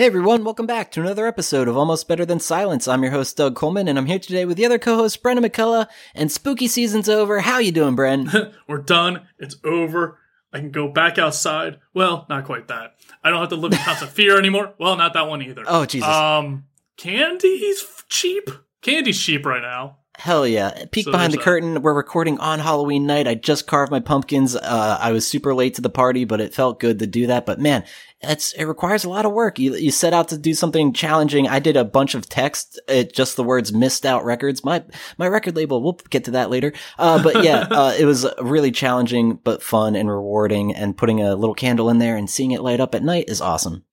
Hey everyone, welcome back to another episode of Almost Better Than Silence. I'm your host Doug Coleman, and I'm here today with the other co-host Brendan McCullough. And spooky season's over. How you doing, Bren? We're done. It's over. I can go back outside. Well, not quite that. I don't have to live in House of Fear anymore. Well, not that one either. Oh Jesus! Um, candy's cheap. Candy's cheap right now. Hell yeah! Peek So behind the that. curtain. We're recording on Halloween night. I just carved my pumpkins. Uh, I was super late to the party, but it felt good to do that. But man, it's it requires a lot of work. You you set out to do something challenging. I did a bunch of text. It just the words "missed out records." My my record label. We'll get to that later. Uh, but yeah, uh, it was really challenging but fun and rewarding. And putting a little candle in there and seeing it light up at night is awesome.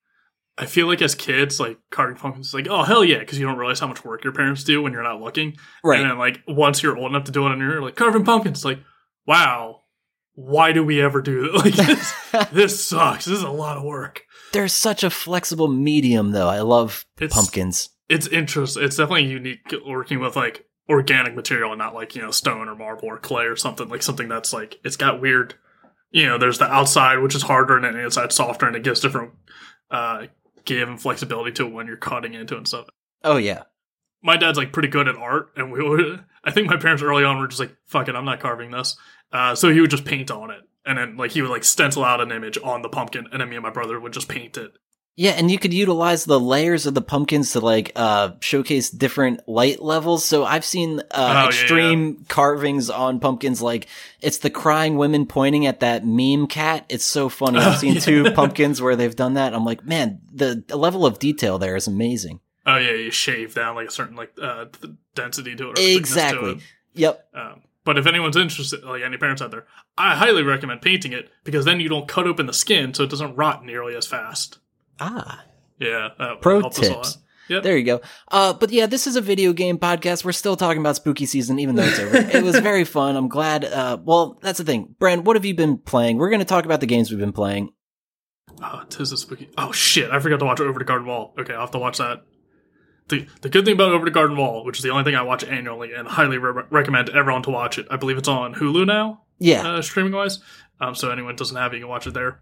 I feel like as kids, like carving pumpkins is like, oh hell yeah, because you don't realize how much work your parents do when you're not looking. Right. And then like once you're old enough to do it on your own, like carving pumpkins, like wow, why do we ever do that? Like this, this sucks. This is a lot of work. There's such a flexible medium, though. I love It's- pumpkins. It's interesting. It's definitely unique working with like organic material and not like you know stone or marble or clay or something like something that's like it's got weird. You know, there's the outside which is harder and then the inside softer and it gives different uh give and flexibility to when you're cutting into it and stuff. Oh yeah. My dad's like pretty good at art, and we would. I think my parents early on were just like, "Fuck it, I'm not carving this." Uh, so he would just paint on it, and then like he would like stencil out an image on the pumpkin, and then me and my brother would just paint it. Yeah, and you could utilize the layers of the pumpkins to like uh showcase different light levels. So I've seen uh Oh, yeah, extreme carvings on pumpkins like it's the crying women pointing at that meme cat. It's so funny. I've Oh, seen yeah. two pumpkins where they've done that. I'm like, man, the level of detail there is amazing. Oh yeah, you shave down like a certain like uh density to it. Or thickness to Exactly. it. Yep. Um, but if anyone's interested, like any parents out there, I highly recommend painting it because then you don't cut open the skin, so it doesn't rot nearly as fast. Ah. Yeah, Pro a tips. Yep. There you go. Uh, but yeah, this is a video game podcast. We're still talking about spooky season, even though it's over. it was very fun. I'm glad. Uh, well, that's the thing. Brent, what have you been playing? We're going to talk about the games we've been playing. Oh, tis the spooky. Oh shit! I forgot to watch Over the Garden Wall. Okay, I'll have to watch that. The The good thing about Over the Garden Wall, which is the only thing I watch annually, and highly re- recommend everyone to watch it. I believe it's on Hulu now, Yeah. uh, streaming wise. Um, so anyone doesn't have it, you can watch it there.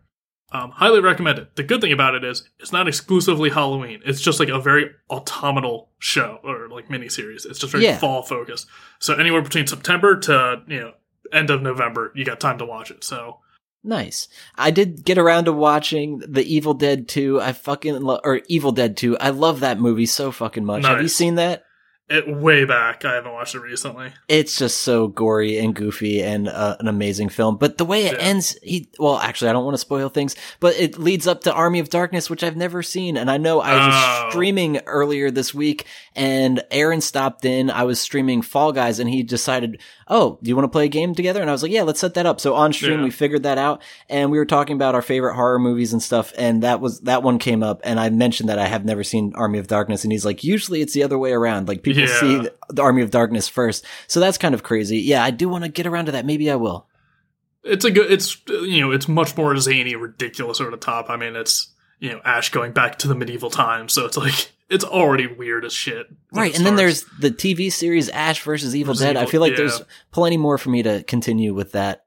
Um, highly recommend it. The good thing about it is it's not exclusively Halloween. It's just like a very autumnal show or like miniseries. It's just very Yeah. fall focused. So anywhere between September to you know end of November, you got time to watch it. So Nice. I did get around to watching The Evil Dead 2. I fucking love, or Evil Dead 2. I love that movie so fucking much. Have you seen that? It way back. I haven't watched it recently. It's just so gory and goofy and uh, an amazing film. But the way it Yeah. ends, he, well, actually, I don't want to spoil things, but it leads up to Army of Darkness, which I've never seen. And I know I was Oh. streaming earlier this week and Aaron stopped in. I was streaming Fall Guys and he decided, Oh, do you want to play a game together? And I was like, Yeah, let's set that up. So on stream, Yeah. we figured that out and we were talking about our favorite horror movies and stuff. And that was, that one came up and I mentioned that I have never seen Army of Darkness. And he's like, Usually it's the other way around. Like people Yeah. see the Army of Darkness first. So that's kind of crazy. Yeah, I do want to get around to that. Maybe I will. It's a good. It's you know, it's much more zany, ridiculous over the top. I mean, it's you know, Ash going back to the medieval times, so it's like it's already weird as shit. Right. And then there's the TV series Ash versus Evil Versus Dead. I feel like yeah. there's plenty more for me to continue with that.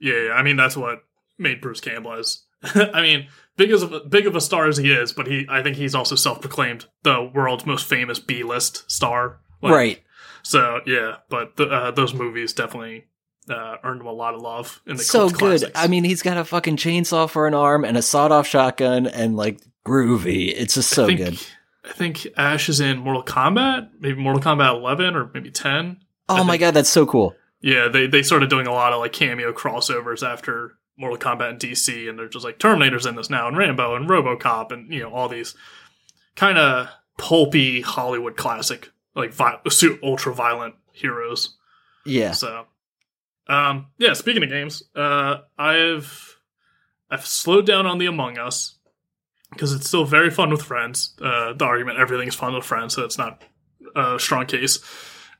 yeah, yeah. I mean, that's what made Bruce Campbell as. I mean, big as a, big of a star as he is, but he, I think he's also self-proclaimed the world's most famous B-list star. Like, right. So yeah, but the, uh, those movies definitely uh, earned him a lot of love in the So good. classics. I mean, he's got a fucking chainsaw for an arm and a sawed off shotgun and like groovy. It's just so I think, good. I think Ash is in Mortal Kombat, maybe Mortal Kombat 11 or maybe 10. Oh I my think- God. That's so cool. Yeah, they they started doing a lot of like cameo crossovers after Mortal Kombat and DC, and they're just like Terminator's in this now, and Rambo and RoboCop, and you know all these kind of pulpy Hollywood classic like vi- ultra violent heroes. Yeah. So, um, yeah. Speaking of games, uh, I've I've slowed down on the Among Us because it's still very fun with friends. Uh, the argument everything is fun with friends, so it's not a strong case.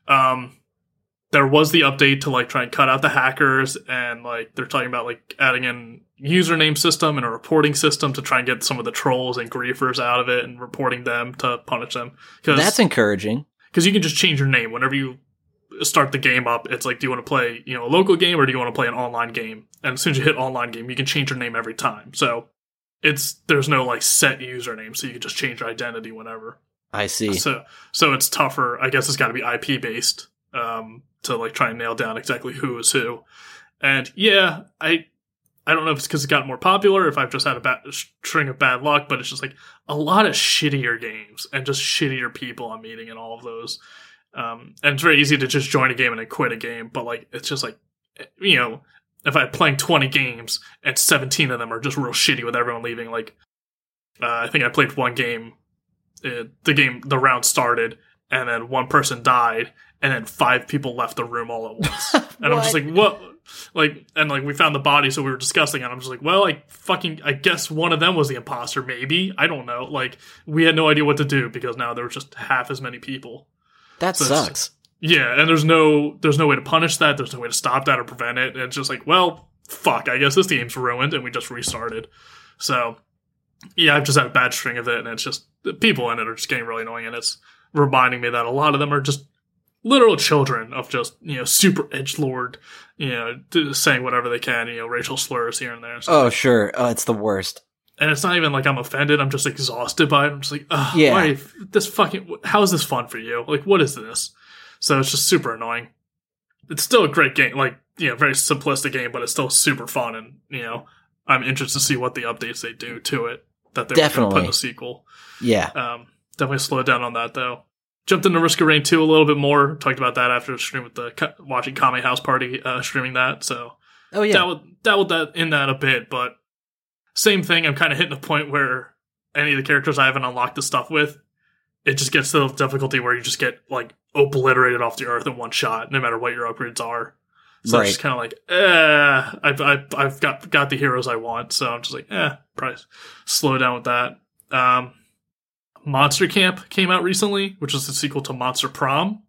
Um, there was the update to like try and cut out the hackers, and like they're talking about like adding in username system and a reporting system to try and get some of the trolls and griefers out of it and reporting them to punish them. Because That's encouraging. because you can just change your name whenever you start the game up. It's like, do you want to play, you know, a local game or do you want to play an online game? And as soon as you hit online game, you can change your name every time. So it's there's no like set username, so you can just change your identity whenever. I see. So so it's tougher. I guess it's got to be IP based um, to like try and nail down exactly who is who. And yeah, I I don't know if it's because it got more popular, if I've just had a bad string of bad luck, but it's just like a lot of shittier games and just shittier people I'm meeting in all of those. Um, and it's very easy to just join a game and then quit a game, but like it's just like you know, if I'm playing 20 games and 17 of them are just real shitty with everyone leaving, like uh, I think I played one game, uh, the game the round started and then one person died and then five people left the room all at once. and I'm just like, what? Like, and like we found the body, so we were discussing, and I'm just like, well, I fucking, I guess one of them was the imposter, maybe. I don't know. Like, we had no idea what to do because now there were just half as many people. That So sucks. Yeah, and there's no, there's no way to punish that. There's no way to stop that or prevent it. And it's just like, well, fuck. I guess this game's ruined, and we just restarted. So, yeah, I've just had a bad string of it, and it's just the people in it are just getting really annoying, and it's reminding me that a lot of them are just literal children of just you know super edge lord, you know, saying whatever they can, you know, racial slurs here and there. So- Oh, sure. Oh, it's the worst. and it's not even like I'm offended. I'm just exhausted by it. I'm just like, Ugh, Yeah. why this fucking? How is this fun for you? Like, what is this? So it's just super annoying. It's still a great game, like you know, very simplistic game, but it's still super fun, and you know, I'm interested to see what the updates they do to it that they're to put in Definitely. the sequel. Yeah. Um, definitely slowed down on that though. Jumped into Risk of Rain 2 a little bit more. Talked about that after the stream with the watching Kami House Party uh, streaming that. So Oh, yeah. dabbled, dabbled that in that a bit, but same thing. I'm kind of hitting a point where any of the characters I haven't unlocked the stuff with, it just gets to the difficulty where you just get like obliterated off the earth in one shot, no matter what your upgrades are. So Right. it's just kind of like, eh, I've, I've, I've got got the heroes I want, so I'm just like, eh, probably slow down with that. Um, Monster Camp came out recently, which is the sequel to Monster Prom.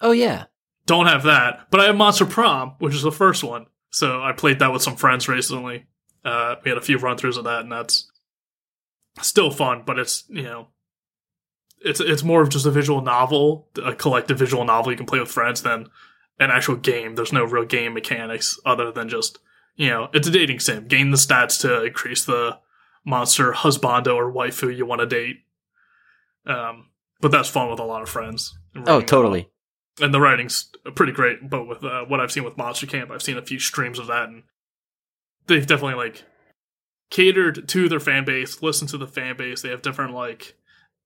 Oh, yeah. Don't have that, but I have Monster Prom, which is the first one. So I played that with some friends recently. Uh, we had a few run throughs of that, and that's still fun. But it's you know, it's it's more of just a visual novel, a collective visual novel you can play with friends than an actual game. There's no real game mechanics other than just you know, it's a dating sim. Gain the stats to increase the monster husbando or waifu you want to date. Um, but that's fun with a lot of friends. Oh, totally. and the writing's pretty great. But with uh, what I've seen with Monster Camp, I've seen a few streams of that, and they've definitely like catered to their fan base, listened to the fan base. They have different like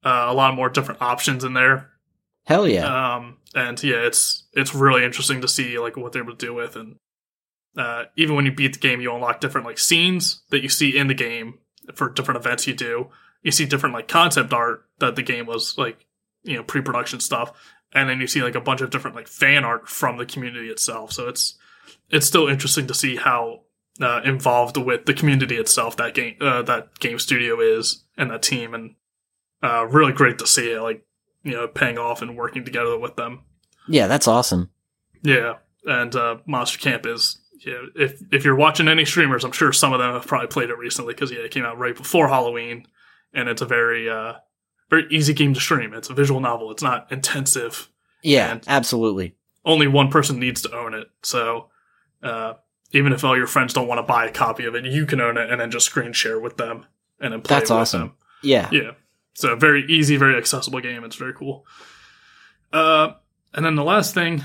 uh, a lot more different options in there. Hell yeah. Um, and yeah, it's it's really interesting to see like what they're able to do with, and uh, even when you beat the game, you unlock different like scenes that you see in the game for different events you do. You see different like concept art that the game was like you know pre-production stuff, and then you see like a bunch of different like fan art from the community itself. So it's it's still interesting to see how uh, involved with the community itself that game uh, that game studio is and that team, and uh, really great to see it like you know paying off and working together with them. yeah, that's awesome. Yeah, and uh, Monster Camp is yeah. If if you're watching any streamers, I'm sure some of them have probably played it recently because yeah, it came out right before Halloween, and it's a very uh very easy game to stream. It's a visual novel. It's not intensive. Yeah, absolutely. Only one person needs to own it. So uh, even if all your friends don't want to buy a copy of it, you can own it and then just screen share with them and then play That's with awesome. them. Yeah. Yeah. So very easy, very accessible game. It's very cool. Uh, and then the last thing,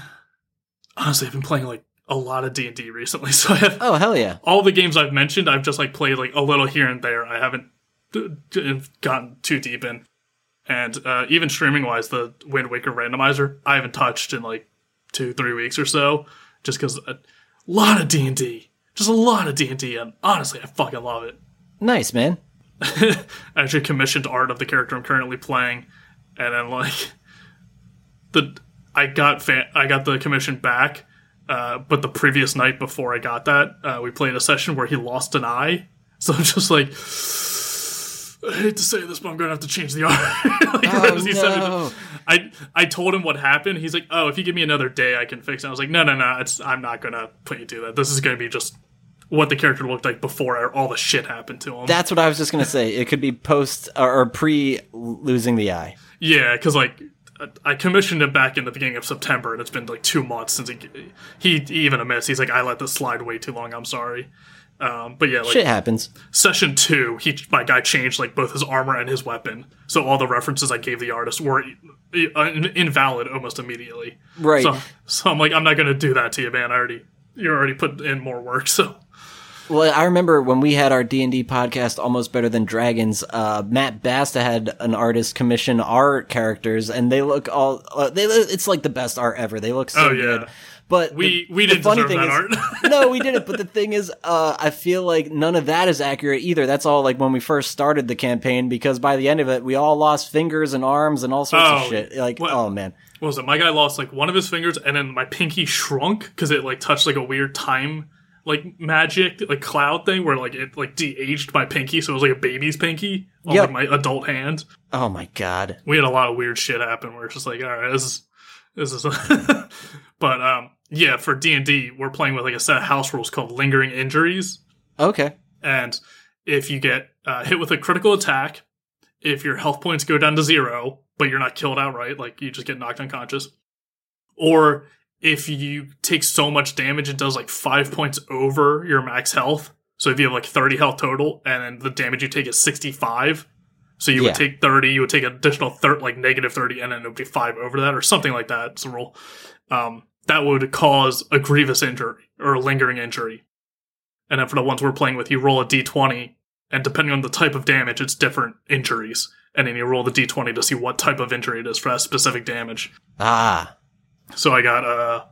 honestly, I've been playing like a lot of D and D recently. So I have Oh, hell yeah. all the games I've mentioned. I've just like played like a little here and there. I haven't gotten too deep in. And uh, even streaming wise, the Wind Waker randomizer I haven't touched in like two, three weeks or so, just because a lot of D and D, just a lot of D and D, and honestly, I fucking love it. Nice, man. I actually commissioned art of the character I'm currently playing, and then like the I got fan, I got the commission back, uh, but the previous night before I got that, uh, we played a session where he lost an eye. So I'm just like, I hate to say this, but I'm gonna have to change the art. like, Oh, he sent me no. I I told him what happened. He's like, "Oh, if you give me another day, I can fix it." I was like, "No, no, no. It's I'm not gonna put you through that. This is gonna be just what the character looked like before all the shit happened to him." That's what I was just going to say. It could be post or, or pre losing the eye. Yeah, because like I commissioned him back in the beginning of September, and it's been like two months since he he, he even admits he's like I let this slide way too long. I'm sorry, Um, but yeah, like Shit happens. session two, he my guy changed like both his armor and his weapon, so all the references I gave the artist were uh, invalid almost immediately. Right. So, so I'm like, I'm not gonna do that to you, man. I already you already put in more work, so Well, I remember when we had our D and D podcast, almost better than dragons. Uh, Matt Basta had an artist commission our characters, and they look all. Uh, they it's like the best art ever. They look so Oh, yeah. good. But we the, we didn't funny deserve thing that is, art. no, we didn't. But the thing is, uh, I feel like none of that is accurate either. That's all like when we first started the campaign, because by the end of it, we all lost fingers and arms and all sorts of Oh, shit. Like, what- oh man, what was it? My guy lost like one of his fingers, and then my pinky shrunk because it like touched like a weird time like magic like cloud thing where like it like de-aged my pinky, so it was like a baby's pinky on Yep. like my adult hand. oh my god. we had a lot of weird shit happen where it's just like, all right, this is this is. but um, yeah, for D and D, we're playing with like a set of house rules called lingering injuries, Okay. and if you get uh, hit with a critical attack, if your health points go down to zero, but you're not killed outright, like you just get knocked unconscious, or if you take so much damage it does like five points over your max health. So if you have like 30 health total and then the damage you take is 65, so you Yeah. would take 30, you would take an additional thir- like negative 30 and then it would be five over that or something like that. It's a rule. Um, that would cause a grievous injury or a lingering injury. And then for the ones we're playing with, you roll a d20 and depending on the type of damage, it's different injuries. And then you roll the d20 to see what type of injury it is for that specific damage. Ah. So I got uh,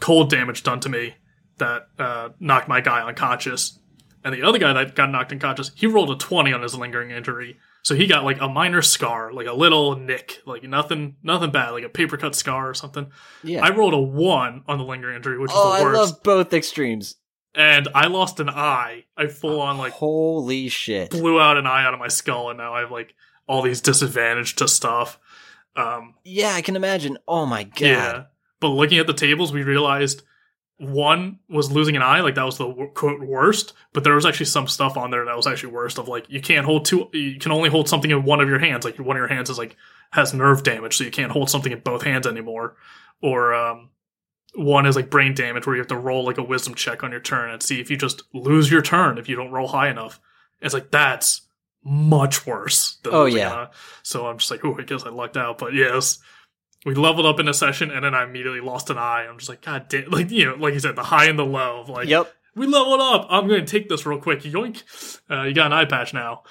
cold damage done to me that uh, knocked my guy unconscious. And the other guy that got knocked unconscious, he rolled a 20 on his lingering injury. So he got like a minor scar, like a little nick, like nothing nothing bad, like a paper cut scar or something. Yeah. I rolled a 1 on the lingering injury, which is oh, the I love both extremes. and I lost an eye. I full on like Holy shit. blew out an eye out of my skull and now I have like all these disadvantage to stuff. Um Yeah, I can imagine. Oh my god. Yeah. But looking at the tables, we realized one was losing an eye, like that was the quote worst. But there was actually some stuff on there that was actually worst. Of like you can't hold two, you can only hold something in one of your hands. Like one of your hands is like has nerve damage, so you can't hold something in both hands anymore. Or um, one is like brain damage, where you have to roll like a wisdom check on your turn and see if you just lose your turn if you don't roll high enough. It's like that's much worse. Than Oh, yeah. eye. So I'm just like, oh, I guess I lucked out. But yes, we leveled up in a session and then I immediately lost an eye. I'm just like, God damn, like, you know, like you said, the high and the low of like, Yep. we leveled up. I'm going to take this real quick. Yoink. Uh, you got an eye patch now.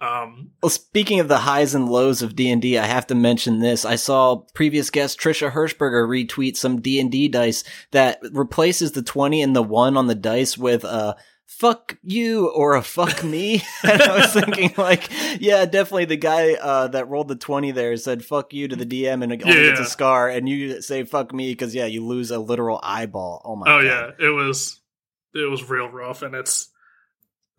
Um, Well, speaking of the highs and lows of D and I have to mention this. I saw previous guest Trisha Hirschberger retweet some D and D dice that replaces the twenty and the one on the dice with a "fuck you" or a "fuck me." and I was thinking, like, yeah, definitely the guy uh, that rolled the twenty there said "fuck you" to the DM and it only Yeah, gets a scar, and you say "fuck me" because yeah, you lose a literal eyeball. Oh my! oh god. yeah, it was, it was real rough. And it's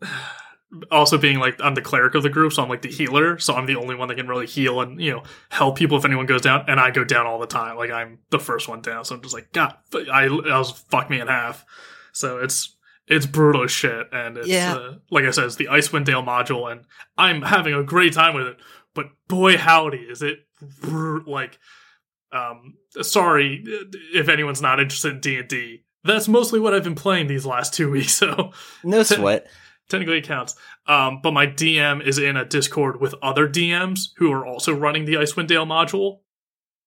also being like, I'm the cleric of the group. So I'm like the healer. So I'm the only one that can really heal and, you know, help people if anyone goes down. And I go down all the time. Like I'm the first one down. So I'm just like, God, I, I was fuck me in half. So it's, it's brutal as shit, and it's Yeah. uh, like I said, it's the Icewind Dale module, and I'm having a great time with it. But boy, howdy, is it bru- like, um, sorry if anyone's not interested in D and D. That's mostly what I've been playing these last two weeks, so No sweat. technically it counts. Um, but my DM is in a Discord with other DMs who are also running the Icewind Dale module.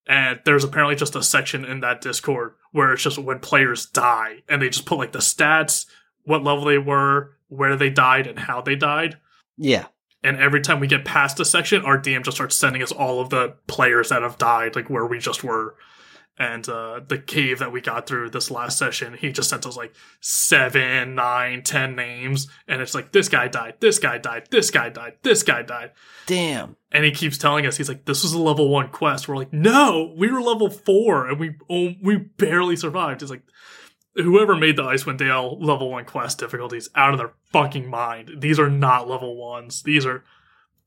And there's apparently just a section in that Discord where it's just when players die and they just put like the stats, what level they were, where they died, and how they died. Yeah. And every time we get past a section, our DM just starts sending us all of the players that have died, like where we just were. And uh, the cave that we got through this last session, he just sent us like seven, nine, ten names. And it's like, this guy died, this guy died, this guy died, this guy died. Damn. And he keeps telling us, he's like, this was a level one quest. We're like, no, we were level four and we oh, we barely survived. He's like, whoever made the Icewind Dale level one quest difficulties out of their fucking mind. These are not level ones. These are,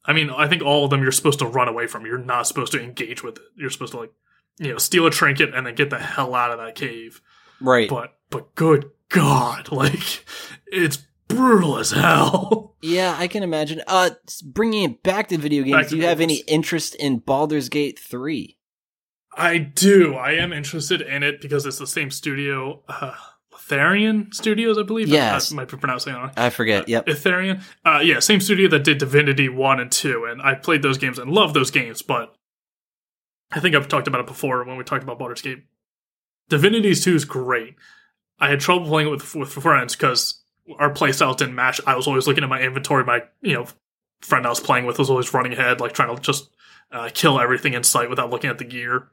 I mean, I think all of them you're supposed to run away from. You're not supposed to engage with it. You're supposed to like, you know, steal a trinket and then get the hell out of that cave. Right. But, but good God, like, it's brutal as hell. Yeah, I can imagine. Uh, bringing it back to video games, Back to do you have games. any interest in Baldur's Gate 3? I do. I am interested in it because it's the same studio. Uh, Therian Studios, I believe. Yes. I might be pronouncing it wrong. I forget. Yep. Etherian. Uh, yeah, same studio that did Divinity 1 and 2, and I played those games and love those games, but I think I've talked about it before when we talked about Baldur's Gate. Divinity 2 is great. I had trouble playing it with, with friends because our playstyles didn't match. I was always looking at my inventory. My, you know, friend I was playing with was always running ahead, like trying to just uh, kill everything in sight without looking at the gear.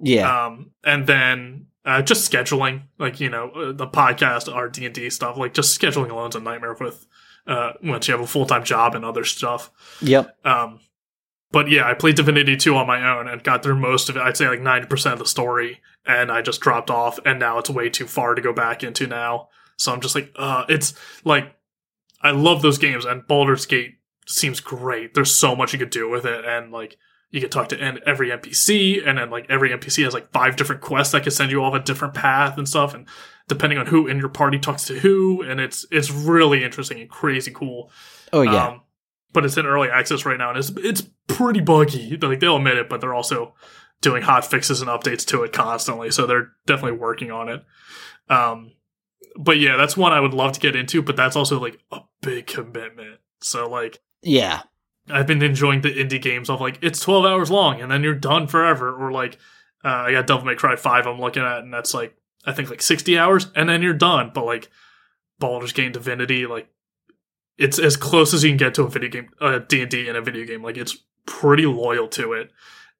Yeah. Um, and then uh, just scheduling, like you know, uh, the podcast, our D and D stuff, like just scheduling alone's a nightmare with uh, once you have a full time job and other stuff. yep. Um, but yeah, I played Divinity 2 on my own and got through most of it. I'd say like 90% of the story, and I just dropped off, and now it's way too far to go back into now. So I'm just like, uh, it's like, I love those games, and Baldur's Gate seems great. There's so much you could do with it, and like, you could talk to every NPC, and then like every NPC has like five different quests that can send you off a different path and stuff, and depending on who in your party talks to who, and it's it's really interesting and crazy cool. Oh yeah. Um, but it's in early access right now, and it's it's pretty buggy. Like they'll admit it, but they're also doing hot fixes and updates to it constantly. So they're definitely working on it. Um, but yeah, that's one I would love to get into, but that's also like a big commitment. So like yeah. I've been enjoying the indie games of like it's twelve hours long and then you're done forever, or like uh, I got Devil May Cry five I'm looking at, and that's like I think like sixty hours and then you're done. But like Baldur's Gate Divinity, like it's as close as you can get to a video game, uh, D and D in a video game. Like it's pretty loyal to it.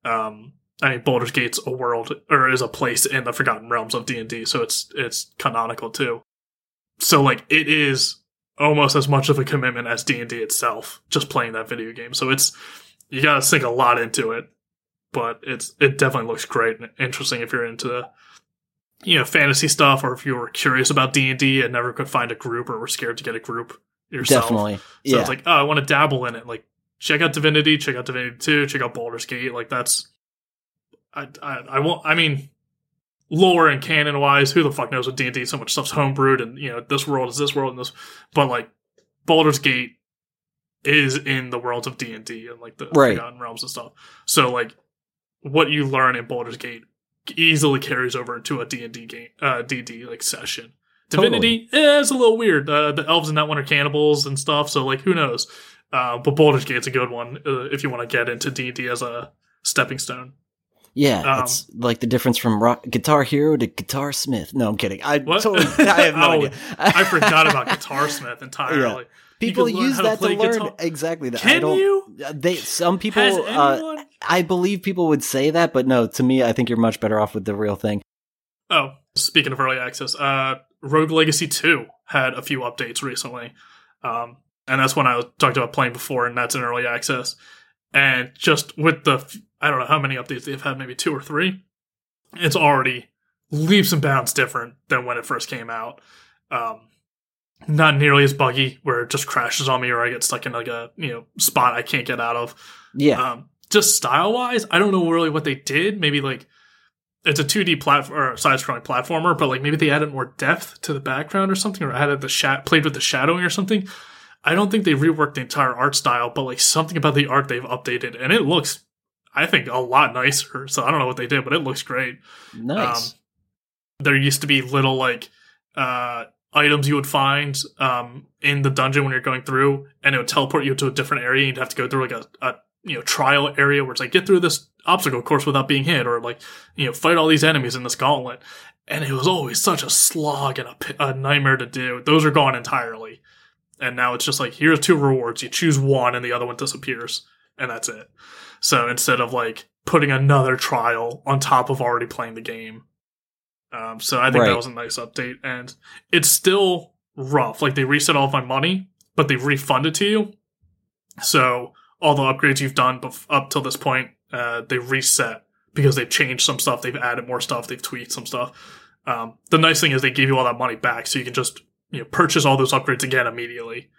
Um, I mean, Baldur's Gate's a world or is a place in the Forgotten Realms of D and D, so it's it's canonical too. So like it is almost as much of a commitment as D and D itself, just playing that video game. So it's you got to sink a lot into it, but it's it definitely looks great and interesting if you're into you know fantasy stuff or if you were curious about D and D and never could find a group or were scared to get a group yourself. Definitely. So yeah. it's like, oh, I want to dabble in it. Like, check out Divinity, check out Divinity Two, check out Baldur's Gate. Like, that's I I, I won't. I mean, lore and canon wise, who the fuck knows with D and D? So much stuff's homebrewed, and you know, this world is this world and this. But like, Baldur's Gate is in the worlds of D and D and like the Right. Forgotten Realms and stuff. So like, what you learn in Baldur's Gate easily carries over into a D and D game, uh, D D like session. Divinity eh, it's a little weird. Uh, the elves in that one are cannibals and stuff, so like who knows? Uh, but Baldur's Gate's a good one uh, if you want to get into D and D as a stepping stone. Yeah, Um, it's like the difference from rock, Guitar Hero to Guitar Smith. No, I'm kidding. I What? totally. I have no Oh, idea. I forgot about Guitar Smith entirely. People use how to that to, learn guitar. exactly that. I Can don't, you? They some people. Uh. I believe people would say that, but no. To me, I think you're much better off with the real thing. oh, speaking of early access, uh, Rogue Legacy Two had a few updates recently, um, and that's when I talked about playing before, and that's in early access. And just with the, I don't know how many updates they've had, maybe two or three. It's already leaps and bounds different than when it first came out. Um, not nearly as buggy, where it just crashes on me, or I get stuck in like a you know spot I can't get out of. Yeah, Um, just style wise, I don't know really what they did. Maybe like it's a 2D platform or side scrolling platformer, but like maybe they added more depth to the background or something, or added the played with the shadowing or something. I don't think they reworked the entire art style, but like something about the art they've updated, and it looks, I think, a lot nicer. So I don't know what they did, but it looks great. nice. Um, there used to be little like uh, items you would find um, in the dungeon when you're going through, and it would teleport you to a different area. You'd have to go through like a, a you know trial area where it's like get through this obstacle course without being hit, or like you know fight all these enemies in this gauntlet. And it was always such a slog and a, a nightmare to do. Those are gone entirely, and now it's just like here's two rewards. You choose one, and the other one disappears, and that's it. So instead of like putting another trial on top of already playing the game, um, so I think Right. that was a nice update, and it's still rough. Like they reset all of my money, but they refund it to you. So all the upgrades you've done bef- up till this point, uh, they reset because they've changed some stuff, they've added more stuff, they've tweaked some stuff. Um, the nice thing is they give you all that money back, so you can just you know purchase all those upgrades again immediately.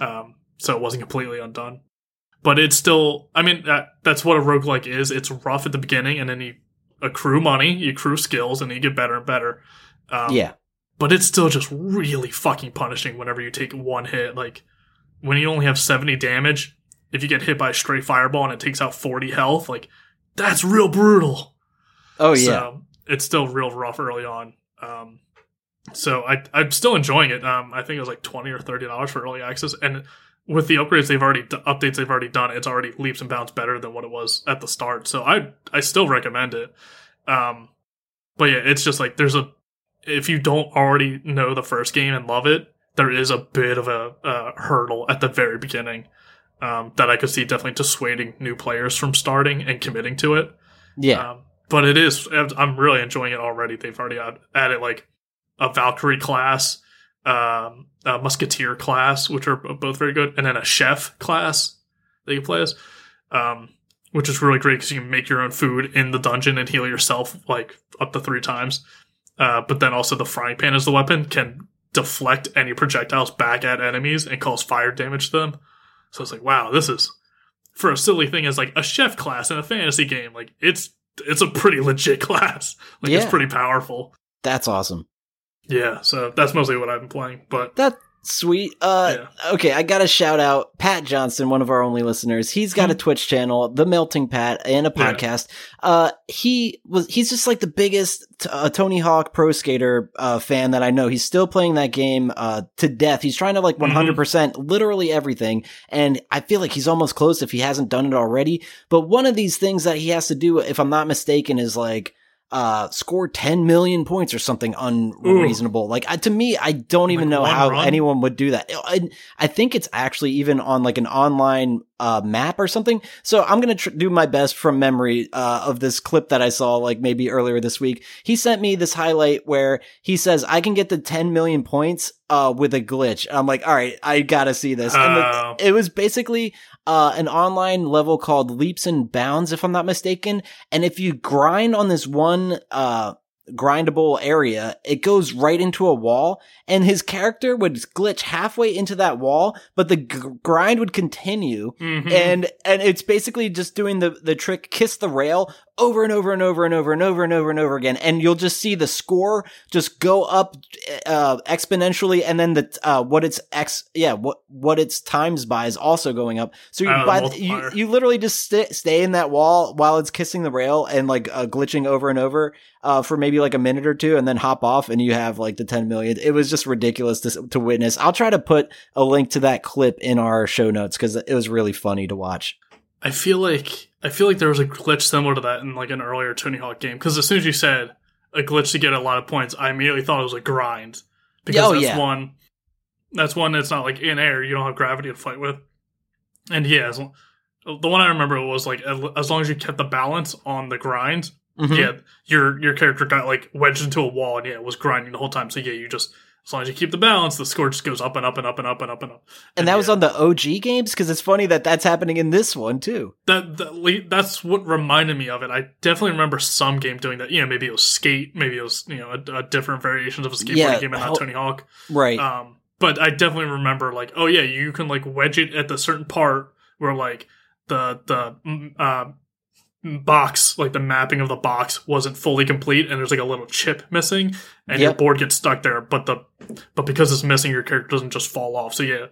Um, so it wasn't completely undone. But it's still, I mean, that, that's what a roguelike is. It's rough at the beginning, and then you accrue money, you accrue skills, and you get better and better. Um, yeah, but it's still just really fucking punishing whenever you take one hit. Like when you only have 70 damage, if you get hit by a stray fireball and it takes out 40 health, like that's real brutal. oh yeah, So it's still real rough early on. Um, So I I'm still enjoying it. Um, I think it was like twenty or thirty dollars for early access, and with the upgrades they've already updates they've already done, it's already leaps and bounds better than what it was at the start. So I I still recommend it. Um, but yeah, it's just like there's a if you don't already know the first game and love it, there is a bit of a, a hurdle at the very beginning um, that I could see definitely dissuading new players from starting and committing to it. Yeah. Um, but it is, I'm really enjoying it already. They've already added like a Valkyrie class, um, a Musketeer class, which are both very good, and then a Chef class that you play as, um, which is really great because you can make your own food in the dungeon and heal yourself like up to three times. Uh, but then also the frying pan as the weapon can deflect any projectiles back at enemies and cause fire damage to them. So it's like, wow, this is for a silly thing as like a chef class in a fantasy game. Like it's it's a pretty legit class. Like yeah. it's pretty powerful. That's awesome. Yeah, so that's mostly what I've been playing. But that Sweet. Uh, yeah. okay. I got to shout out Pat Johnson, one of our only listeners. He's got a mm-hmm. Twitch channel, The Melting Pat, and a podcast. Yeah. Uh, he was, he's just like the biggest t- uh, Tony Hawk Pro Skater, uh, fan that I know. He's still playing that game, uh, to death. He's trying to like 100% hmm literally everything. And I feel like he's almost close if he hasn't done it already. But one of these things that he has to do, if I'm not mistaken, is like, uh, score 10 million points or something unreasonable. Ooh. Like to me, I don't even like know how run? anyone would do that. I, I, think it's actually even on like an online uh, map or something. So I'm going to tr- do my best from memory uh, of this clip that I saw like maybe earlier this week. He sent me this highlight where he says, I can get the 10 million points uh, with a glitch. I'm like, all right, I gotta see this. And the, oh. it was basically uh, an online level called Leaps and Bounds, if I'm not mistaken. And if you grind on this one, uh, grindable area, it goes right into a wall and his character would glitch halfway into that wall, but the g- grind would continue. Mm-hmm. And, and it's basically just doing the, the trick, kiss the rail over and over and over and over and over and over and over again. And you'll just see the score just go up, uh, exponentially. And then the, uh, what it's X, yeah, what, what it's times by is also going up. So you, oh, by the, you, you literally just st- stay in that wall while it's kissing the rail and like, uh, glitching over and over, uh, for maybe like a minute or two and then hop off and you have like the 10 million. It was just ridiculous to, to witness. I'll try to put a link to that clip in our show notes because it was really funny to watch. I feel like I feel like there was a glitch similar to that in like an earlier Tony Hawk game because as soon as you said a glitch to get a lot of points, I immediately thought it was a grind because oh, that's yeah. one that's one that's not like in air. You don't have gravity to fight with, and yeah, the one I remember was like as long as you kept the balance on the grind, mm-hmm. yeah, your your character got like wedged into a wall and yeah, it was grinding the whole time. So yeah, you just as long as you keep the balance, the score just goes up and up and up and up and up and up. And, and that yeah. was on the OG games because it's funny that that's happening in this one too. That, that, that's what reminded me of it. I definitely remember some game doing that. You know, maybe it was Skate, maybe it was you know a, a different variations of a skateboarding yeah, game and not Tony Hawk, right? Um, but I definitely remember like, oh yeah, you can like wedge it at the certain part where like the the mm, uh, box, like the mapping of the box wasn't fully complete and there's like a little chip missing and yep. your board gets stuck there, but the but because it's missing your character doesn't just fall off. So yeah.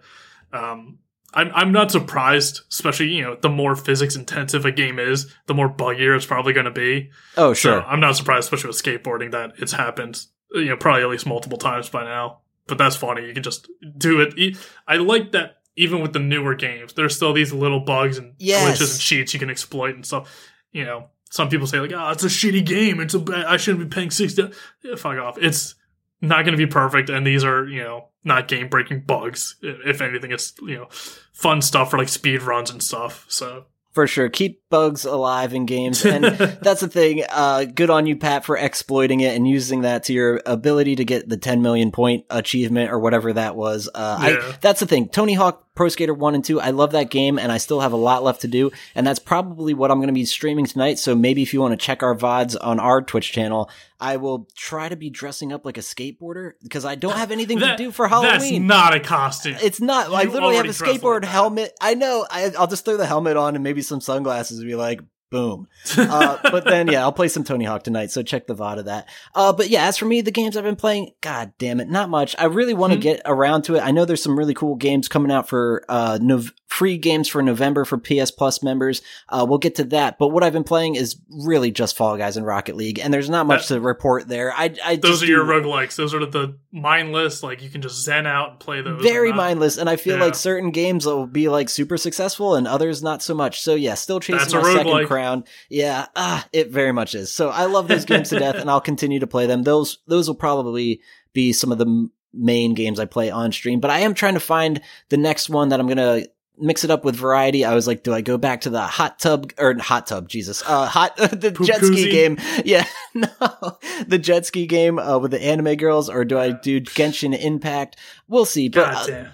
Um I'm I'm not surprised, especially, you know, the more physics intensive a game is, the more buggier it's probably gonna be. Oh sure. So I'm not surprised, especially with skateboarding, that it's happened, you know, probably at least multiple times by now. But that's funny. You can just do it. I like that even with the newer games, there's still these little bugs and yes. glitches and cheats you can exploit and stuff you know, some people say like, "Oh, it's a shitty game. It's a bad, I shouldn't be paying sixty. Yeah, fuck off. It's not going to be perfect, and these are you know not game breaking bugs. If anything, it's you know fun stuff for like speed runs and stuff. So for sure. Keep bugs alive in games. And that's the thing. Uh, good on you, Pat, for exploiting it and using that to your ability to get the 10 million point achievement or whatever that was. Uh, yeah. I, that's the thing. Tony Hawk Pro Skater 1 and 2, I love that game and I still have a lot left to do. And that's probably what I'm going to be streaming tonight. So maybe if you want to check our VODs on our Twitch channel, I will try to be dressing up like a skateboarder because I don't have anything that, to do for Halloween. That's not a costume. It's not. You I literally have a skateboard like helmet. I know. I, I'll just throw the helmet on and maybe some sunglasses and be like, Boom. Uh, but then, yeah, I'll play some Tony Hawk tonight, so check the VOD of that. Uh, but yeah, as for me, the games I've been playing, god damn it, not much. I really want to mm-hmm. get around to it. I know there's some really cool games coming out for, uh, Nov- free games for November for PS Plus members. Uh, we'll get to that. But what I've been playing is really just Fall Guys and Rocket League, and there's not much That- to report there. I, I Those are your roguelikes. Those are the mindless, like you can just zen out and play those. very mindless, and I feel Yeah. like certain games will be like super successful and others not so much. So yeah, still chasing my second crown. Yeah, ah, it very much is. So I love those games to death, and I'll continue to play them. Those those will probably be some of the main games I play on stream. But I am trying to find the next one that I'm gonna mix it up with variety. I was like, do I go back to the hot tub or hot tub? Jesus, uh, hot the Poop jet ski game. Yeah, no, the jet ski game uh, with the anime girls, or do I do Genshin Impact? We'll see. But uh,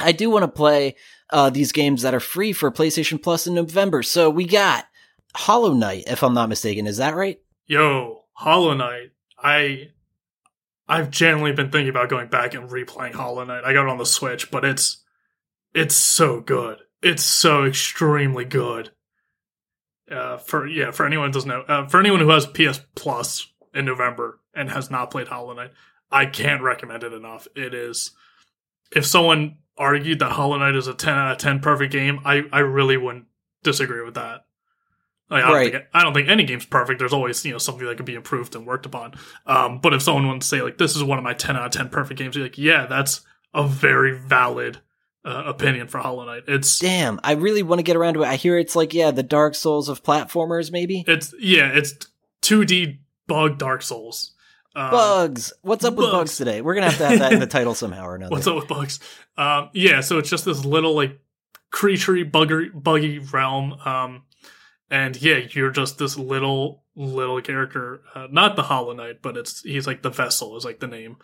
I do want to play uh, these games that are free for PlayStation Plus in November. So we got Hollow Knight, if I'm not mistaken. Is that right? Yo, Hollow Knight. I I've genuinely been thinking about going back and replaying Hollow Knight. I got it on the Switch, but it's it's so good. It's so extremely good. Uh, for yeah, for anyone who doesn't know, uh, for anyone who has PS Plus in November and has not played Hollow Knight, I can't recommend it enough. It is. If someone argued that Hollow Knight is a ten out of ten perfect game, I I really wouldn't disagree with that. Like, I, don't Right. think, I don't think any game's perfect. There's always you know something that could be improved and worked upon. Um, but if someone wants to say like this is one of my ten out of ten perfect games, you're like, yeah, that's a very valid uh, opinion for Hollow Knight. It's Damn, I really want to get around to it. I hear it's like, yeah, the Dark Souls of platformers, maybe? it's yeah, it's 2D bug Dark Souls. Um, bugs. What's up with bugs. bugs today? We're going to have to have that in the title somehow or another. What's up with bugs? Um, yeah, so it's just this little like creaturey, bugger, buggy realm. Um, and yeah, you're just this little little character. Uh, not the Hollow Knight, but it's he's like the vessel is like the name.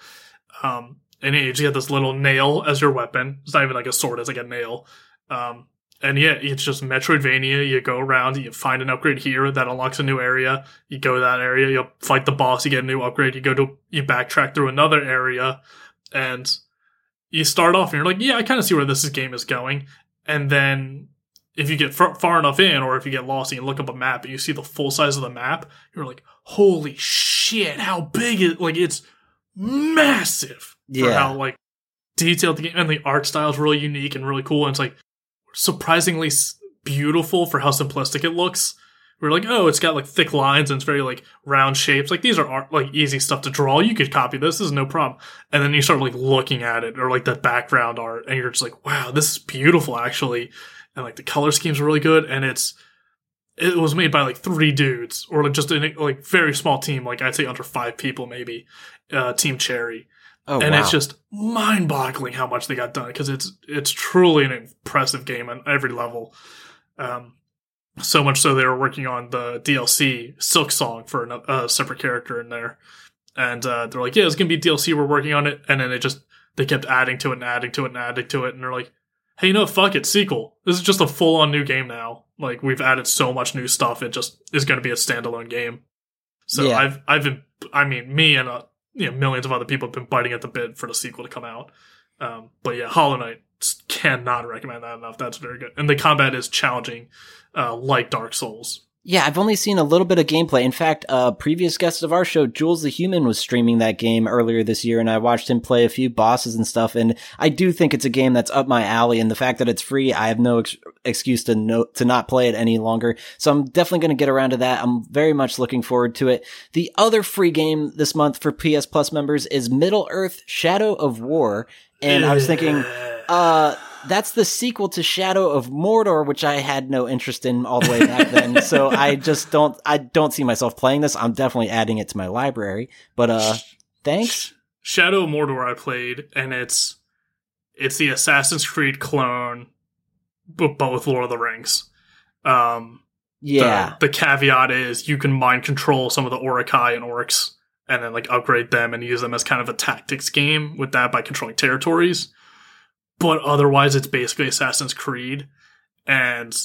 Um, and you just have this little nail as your weapon. It's not even like a sword; it's like a nail. Um, and yeah, it's just Metroidvania. You go around, you find an upgrade here that unlocks a new area. You go to that area, you fight the boss, you get a new upgrade. You go to you backtrack through another area, and you start off and you're like, yeah, I kind of see where this game is going. And then if you get far, far enough in, or if you get lost and you look up a map and you see the full size of the map, you're like, holy shit, how big is like it's massive Yeah. how like detailed the game and the art style is really unique and really cool. And it's like surprisingly beautiful for how simplistic it looks. We're like, oh, it's got like thick lines and it's very like round shapes. Like these are art, like easy stuff to draw. You could copy this. This is no problem. And then you start like looking at it or like the background art, and you're just like, wow, this is beautiful actually. And like the color scheme's are really good, and it's it was made by like three dudes or like just a like very small team, like I'd say under five people maybe. Uh, team Cherry oh, and wow. it's just mind-boggling how much they got done because it's it's truly an impressive game on every level. Um, so much so they were working on the DLC Silksong for a separate character in there, and uh, they're like, "Yeah, it's gonna be DLC. We're working on it," and then they just they kept adding to it and adding to it and adding to it, and they're like, "Hey, you know, fuck it, sequel. This is just a full-on new game now. Like we've added so much new stuff, it just is gonna be a standalone game." So Yeah. I've I've been I mean me and uh, you know millions of other people have been biting at the bit for the sequel to come out. Um, but yeah, Hollow Knight cannot recommend that enough. That's very good, and the combat is challenging, uh, like Dark Souls. Yeah, I've only seen a little bit of gameplay. In fact, a previous guest of our show, Jules the Human, was streaming that game earlier this year, and I watched him play a few bosses and stuff. And I do think it's a game that's up my alley. And the fact that it's free, I have no ex- excuse to no to not play it any longer. So I'm definitely going to get around to that. I'm very much looking forward to it. The other free game this month for PS Plus members is Middle Earth: Shadow of War, and I was thinking. Uh, that's the sequel to Shadow of Mordor, which I had no interest in all the way back then. so I just don't, I don't see myself playing this. I'm definitely adding it to my library. But uh, thanks. Shadow of Mordor I played, and it's it's the Assassin's Creed clone, but, but with Lord of the Rings. Um, Yeah, The, the caveat is you can mind control some of the Uruk-hai and Orcs, and then like upgrade them and use them as kind of a tactics game with that by controlling territories. But otherwise, it's basically Assassin's Creed. And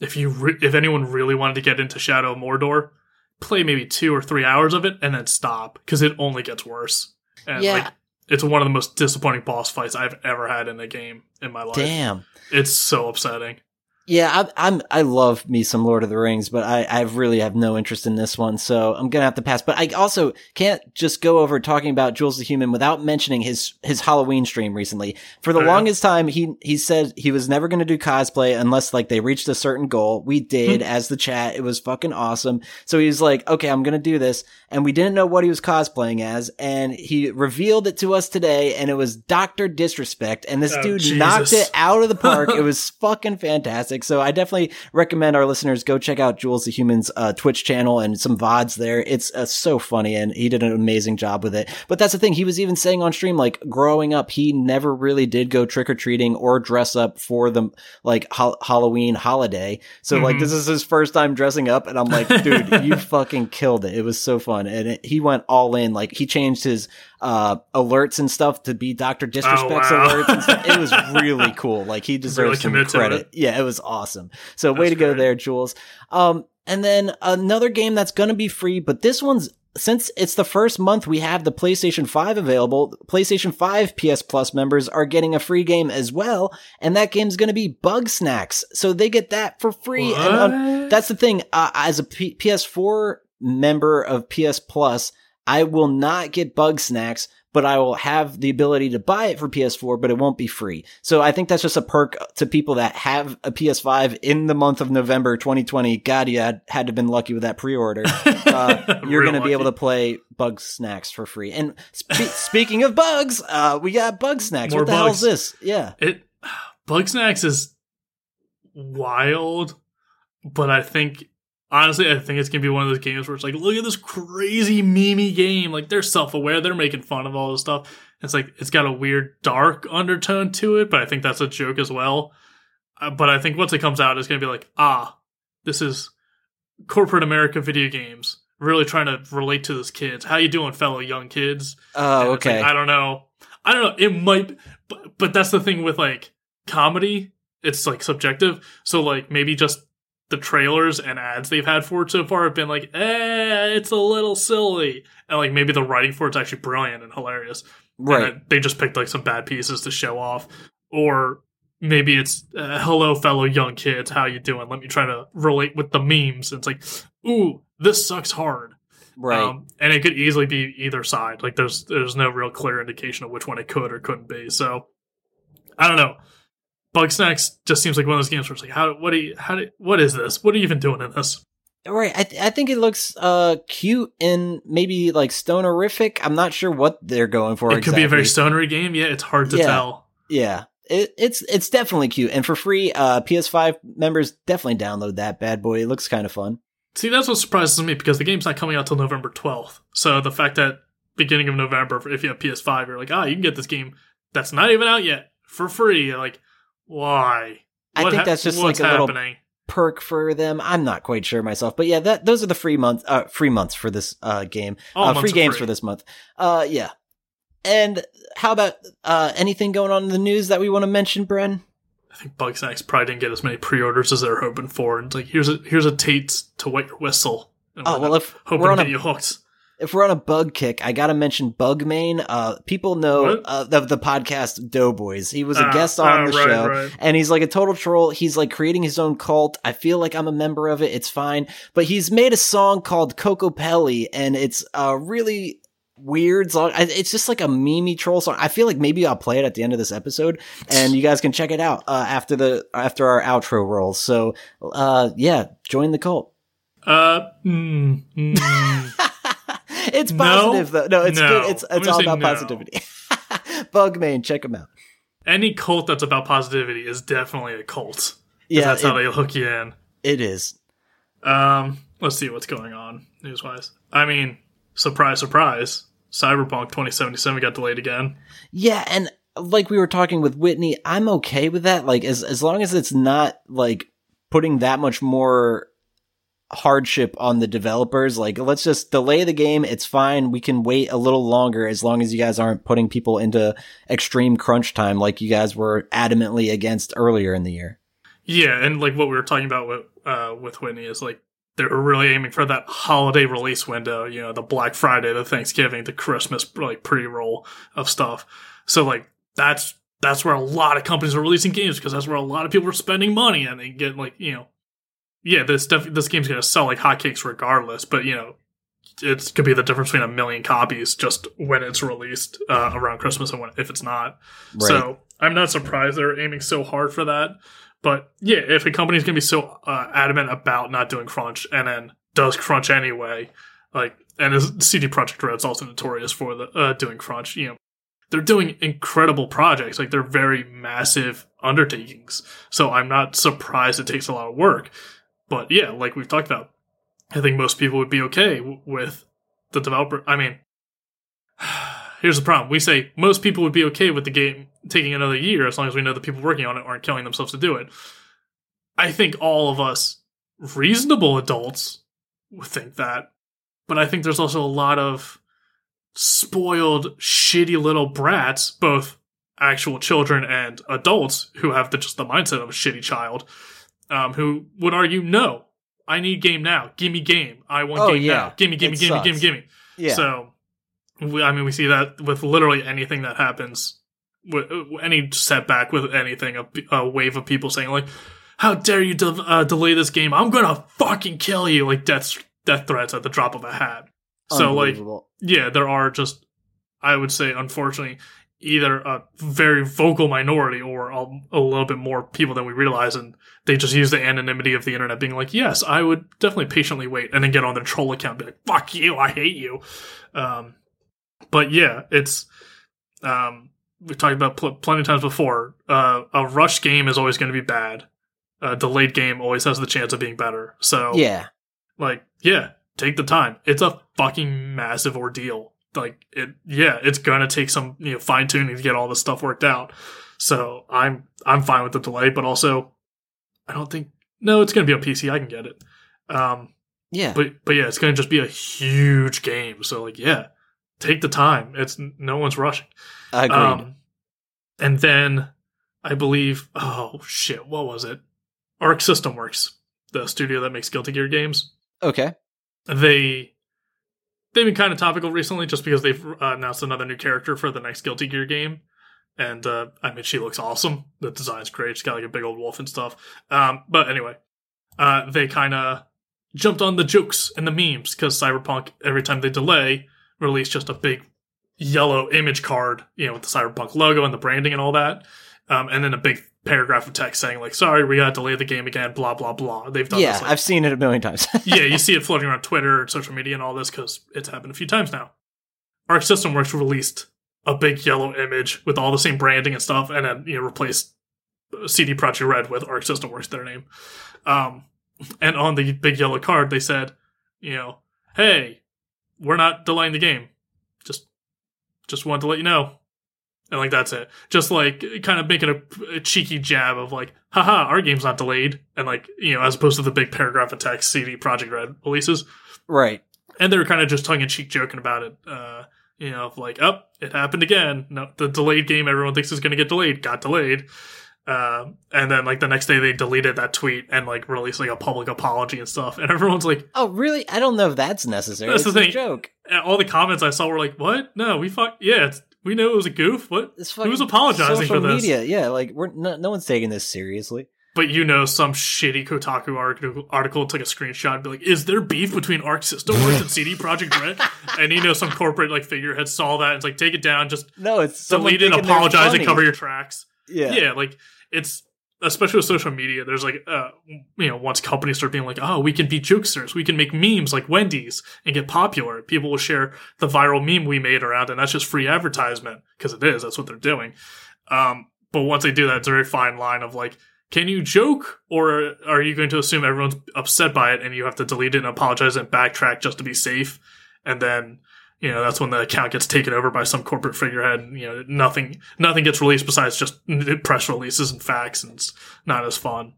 if you re- if anyone really wanted to get into Shadow of Mordor, play maybe two or three hours of it and then stop because it only gets worse. And Yeah. like it's one of the most disappointing boss fights I've ever had in a game in my life. damn. It's so upsetting. Yeah, I, I'm. I love me some Lord of the Rings, but I, I really have no interest in this one, so I'm gonna have to pass. But I also can't just go over talking about Jules the Human without mentioning his his Halloween stream recently. For the oh, yeah? longest time, he he said he was never gonna do cosplay unless like they reached a certain goal. We hmm. did as the chat. It was fucking awesome. So he was like, okay, I'm gonna do this, and we didn't know what he was cosplaying as, and he revealed it to us today, and it was Doctor Disrespect, and this Oh, dude Jesus. knocked it out of the park. it was fucking fantastic. So I definitely recommend our listeners go check out Jules the Human's uh, Twitch channel and some VODs there. It's uh, so funny and he did an amazing job with it. But that's the thing. He was even saying on stream, like growing up, he never really did go trick or treating or dress up for the like ho- Halloween holiday. So like Mhm. this is his first time dressing up. And I'm like, dude, you fucking killed it. It was so fun. And it, he went all in. Like he changed his uh alerts and stuff to be Dr. Disrespect's wow. alerts and stuff. It was really cool. Like he deserves some to credit. it. Yeah, it was awesome. So way That's to go there, Jules. Um, and then another game that's going to be free, but this one's since it's the first month we have the PlayStation 5 available, PlayStation 5 PS Plus members are getting a free game as well, and that game's going to be Bugsnax. So they get that for free. And um, that's the thing. Uh, as a P- PS4 member of PS Plus, I will not get Bugsnax, but I will have the ability to buy it for PS4, but it won't be free. So I think that's just a perk to people that have a PS5 in the month of November 2020. God, you had, had to have been lucky with that pre-order. Uh, you're going to be able to play Bugsnax for free. And spe- speaking of bugs, uh, we got Bugsnax. More what the hell is this? Yeah. It Bugsnax is wild, but I think honestly, I think it's gonna be one of those games where it's like, look at this crazy memey game. Like they're self aware, they're making fun of all this stuff. It's like it's got a weird dark undertone to it, but I think that's a joke as well. Uh, but I think once it comes out, it's gonna be like, ah, this is corporate America video games. Really trying to relate to those kids. How you doing, fellow young kids? Oh, it's like, okay. I don't know. I don't know. It might, but, but that's the thing with like comedy. It's like subjective. So like maybe just the trailers and ads they've had for it so far have been like, eh, it's a little silly, and like maybe the writing for it's actually brilliant and hilarious. Right. then they just picked like some bad pieces to show off, or maybe it's uh, hello fellow young kids, how you doing? Let me try to relate with the memes. And it's like, ooh, this sucks hard. Right. Um, and it could easily be either side. Like there's there's no real clear indication of which one it could or couldn't be. So I don't know. Bugsnax just seems like one of those games where it's like, how what do you how do, what is this? What are you even doing in this? Right. I, th- I think it looks uh cute and maybe like stonerific. I'm not sure what they're going for. it could be a very exactly. stonery game. Yeah, it's hard to Yeah. tell. Yeah. It, it's it's definitely cute and for free. Uh, PS5 members definitely download that bad boy. It looks kind of fun. See, that's what surprises me because the game's not coming out till November 12th. So the fact that beginning of November, if you have PS5, you're like, ah, you can get this game that's not even out yet for free. Like, why? I What think that's just like a little perk for them. I'm not quite sure myself, but yeah, that those are the free month uh free months for this uh game. Uh, free games free. for this month. Uh yeah. And how about uh anything going on in the news that we want to mention, Bren? I think Bugsnax probably didn't get as many pre-orders as they're hoping for. And it's like, here's a here's a Tate to wet your whistle. And Oh well, if hoping we're to on get a you hooked. If we're on a bug kick, I gotta mention Bugmain. Uh, people know uh, of the podcast Doughboys. He was a Ah, guest on ah, the right, show, right. and he's like a total troll. He's like creating his own cult. I feel like I'm a member of it. It's fine, but he's made a song called Coco Pelli, and it's a really weird song. It's just like a memey troll song. I feel like maybe I'll play it at the end of this episode, and you guys can check it out uh, after the after our outro rolls. So, uh, yeah, join the cult. Uh, mm, mm. it's No. positive though. No, it's No. good. It's it's all about no. positivity. Bugmain, check him out. any cult that's about positivity is definitely a cult. Yeah, that's how it, they hook you in. it is. Um, let's see what's going on news wise. I mean, surprise, surprise. Cyberpunk 2077 got delayed again. Yeah, and like we were talking with Whitney, I'm okay with that. Like as as long as it's not like putting that much more hardship on the developers. Like let's just delay the game. It's fine. We can wait a little longer as long as you guys aren't putting people into extreme crunch time like you guys were adamantly against earlier in the year. Yeah, and like what we were talking about with uh, with Whitney is like they're really aiming for that holiday release window. You know, the Black Friday, the Thanksgiving, the Christmas like pre roll of stuff. So like that's that's where a lot of companies are releasing games because that's where a lot of people are spending money and they get like you know, yeah, this def- this game's gonna sell like hotcakes regardless. But you know, it could be the difference between a million copies just when it's released uh, around Christmas and when if it's not. Right. So I'm not surprised they're aiming so hard for that. But yeah, if a company's gonna be so uh, adamant about not doing crunch and then does crunch anyway, like and CD Projekt Red's also notorious for the uh, doing crunch, you know, they're doing incredible projects. Like they're very massive undertakings. So I'm not surprised it takes a lot of work. But yeah, like we've talked about, I think most people would be okay w- with the developer. I mean, here's the problem. We say most people would be okay with the game taking another year as long as we know the people working on it aren't killing themselves to do it. I think all of us reasonable adults would think that. But I think there's also a lot of spoiled, shitty little brats, both actual children and adults who have the, just the mindset of a shitty child, um, who would argue, no, I need game now. Give me game. I want Oh, game yeah. now. Gimme, gimme, gimme, gimme, gimme. yeah. So, we, I mean, we see that with literally anything that happens, with any setback with anything, a, a wave of people saying like, "How dare you de- uh, delay this game? I'm gonna fucking kill you!" Like death death threats at the drop of a hat. So, like, yeah, there are just, I would say, unfortunately, either a very vocal minority or a, a little bit more people than we realize, and they just use the anonymity of the internet, being like, "Yes, I would definitely patiently wait," and then get on their troll account, and be like, "Fuck you, I hate you." Um, but yeah, it's um, we've talked about pl- plenty of times before. Uh, a rush game is always going to be bad. A delayed game always has the chance of being better. So yeah. like, yeah, take the time. It's a fucking massive ordeal. Like it, yeah, it's gonna take some you know fine tuning to get all this stuff worked out. So I'm I'm fine with the delay, but also I don't think no, it's gonna be on PC. I can get it. Um, Yeah. but but yeah, it's gonna just be a huge game. So like, yeah, take the time. It's no one's rushing. Agreed. Um, and then I believe, oh shit, what was it? Arc System Works, the studio that makes Guilty Gear games okay. they they've been kind of topical recently just because they've uh, announced another new character for the next Guilty Gear game. And uh, I mean, she looks awesome. The design's great. She's got like a big old wolf and stuff. Um, but anyway, uh, they kind of jumped on the jokes and the memes because Cyberpunk, every time they delay, release just a big yellow image card, you know, with the Cyberpunk logo and the branding and all that. Um, and then a big paragraph of text saying like, "Sorry, we got to delay the game again." Blah blah blah. They've done Yeah, this like, I've seen it a million times. yeah, you see it floating around Twitter and social media and all this because it's happened a few times now. Arc System Works released a big yellow image with all the same branding and stuff, and then you know replaced CD Projekt Red with Arc System Works, their name. Um, and on the big yellow card, they said, you know, hey, we're not delaying the game. Just, just wanted to let you know. And like that's it. Just like kind of making a, a cheeky jab of like, haha, our game's not delayed, and like you know, as opposed to the big paragraph of text CD Projekt Red releases. right. And they were kind of just tongue in cheek joking about it. Uh, you know, of like, oh, it happened again. No, the delayed game everyone thinks is going to get delayed got delayed. Uh, and then like the next day they deleted that tweet and like released like a public apology and stuff. And everyone's like, Oh, really? I don't know if that's necessary. That's it's the a thing. joke. all the comments I saw were like, what? No, we fuck. Yeah, it's, we knew it was a goof. What? It's Who's apologizing for this? media. Yeah, like we're no, no one's taking this seriously. But you know, some shitty Kotaku article, article took a screenshot and be like, "Is there beef between Arc System Works and CD Projekt Red?" and you know, some corporate like figurehead saw that and it's like, "Take it down, just No, it's delete it, apologize, and cover your tracks." Yeah. Yeah. like it's especially with social media. There's like, uh, you know, once companies start being like, "Oh, we can be jokesters, we can make memes like Wendy's and get popular," people will share the viral meme we made around, and that's just free advertisement because it is. That's what they're doing. Um, but once they do that, it's a very fine line of like, can you joke or are you going to assume everyone's upset by it and you have to delete it and apologize and backtrack just to be safe? And then, you know, that's when the account gets taken over by some corporate figurehead and, you know, nothing, nothing gets released besides just press releases and facts and it's not as fun.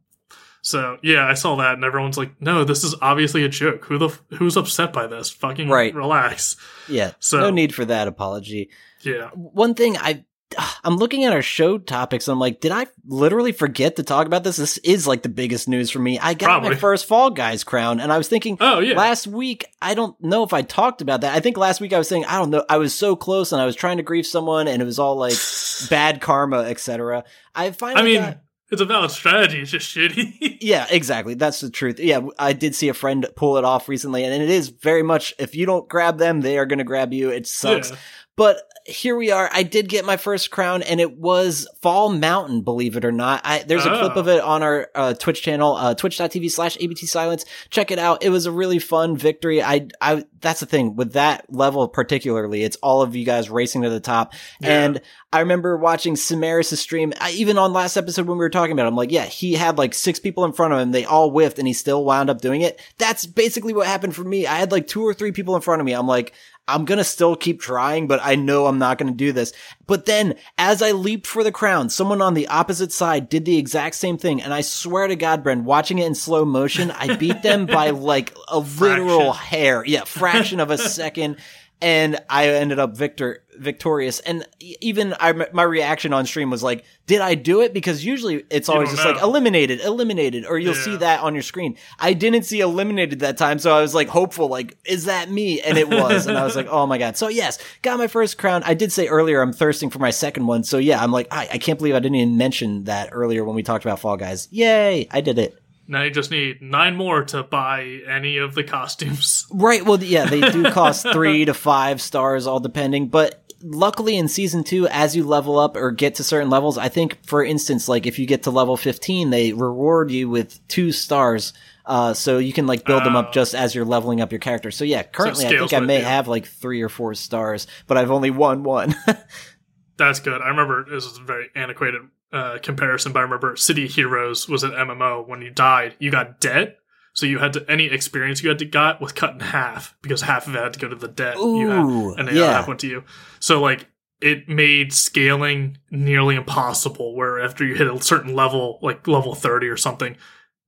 So yeah, I saw that and everyone's like, no, this is obviously a joke. Who the, who's upset by this? Fucking Right. relax. Yeah. So- no need for that apology. Yeah. One thing I I'm looking at our show topics and I'm like, did I literally forget to talk about this? This is like the biggest news for me. I got Probably. my first Fall Guys crown and I was thinking, Oh yeah. last week, I don't know if I talked about that. I think last week I was saying, I don't know, I was so close and I was trying to grief someone and it was all like bad karma, etc. I finally I mean, got- it's a valid strategy. It's just shitty. yeah, exactly. That's the truth. Yeah, I did see a friend pull it off recently and it is very much, if you don't grab them, they are going to grab you. It sucks. Yeah. But here we are. I did get my first crown, and it was Fall Mountain, believe it or not. I, there's a clip Oh. of it on our uh, Twitch channel, uh, twitch.tv slash ABT Silence. Check it out. It was a really fun victory. I, I, that's the thing with that level particularly. It's all of you guys racing to the top. Yeah. And I remember watching Samaris' stream, I, even on last episode when we were talking about it, I'm like, yeah, he had like six people in front of him. They all whiffed and he still wound up doing it. That's basically what happened for me. I had like two or three people in front of me. I'm like, I'm gonna still keep trying, but I know I'm not gonna do this. But then, as I leaped for the crown, someone on the opposite side did the exact same thing, and I swear to God, Bren, watching it in slow motion, I beat them by like a literal hair. Yeah, fraction of a second. And I ended up victor victorious. And even I, my reaction on stream was like, "Did I do it?" Because usually it's always just like eliminated, eliminated, or you'll Yeah. see that on your screen. I didn't see eliminated that time, so I was like hopeful, like, is that me? And it was, and I was like, oh my god. So yes, got my first crown. I did say earlier I'm thirsting for my second one. So yeah, I'm like, I, I can't believe I didn't even mention that earlier when we talked about Fall Guys. Yay, I did it. Now you just need nine more to buy any of the costumes. Right. Well, yeah, they do cost three to five stars, all depending. But luckily in season two, as you level up or get to certain levels, I think, for instance, like if you get to level 15, they reward you with two stars. Uh, so you can like build them up Oh. just as you're leveling up your character. So yeah, currently I think I may have like three or four stars, but I've only won one. That's good. I remember this is a very antiquated uh, comparison, but I remember City of Heroes was an MMO. When you died, you got debt. So you had to any experience you had to got was cut in half because half of it had to go to the debt you had, and the yeah. other half went to you. So like it made scaling nearly impossible. Where after you hit a certain level, like level thirty or something,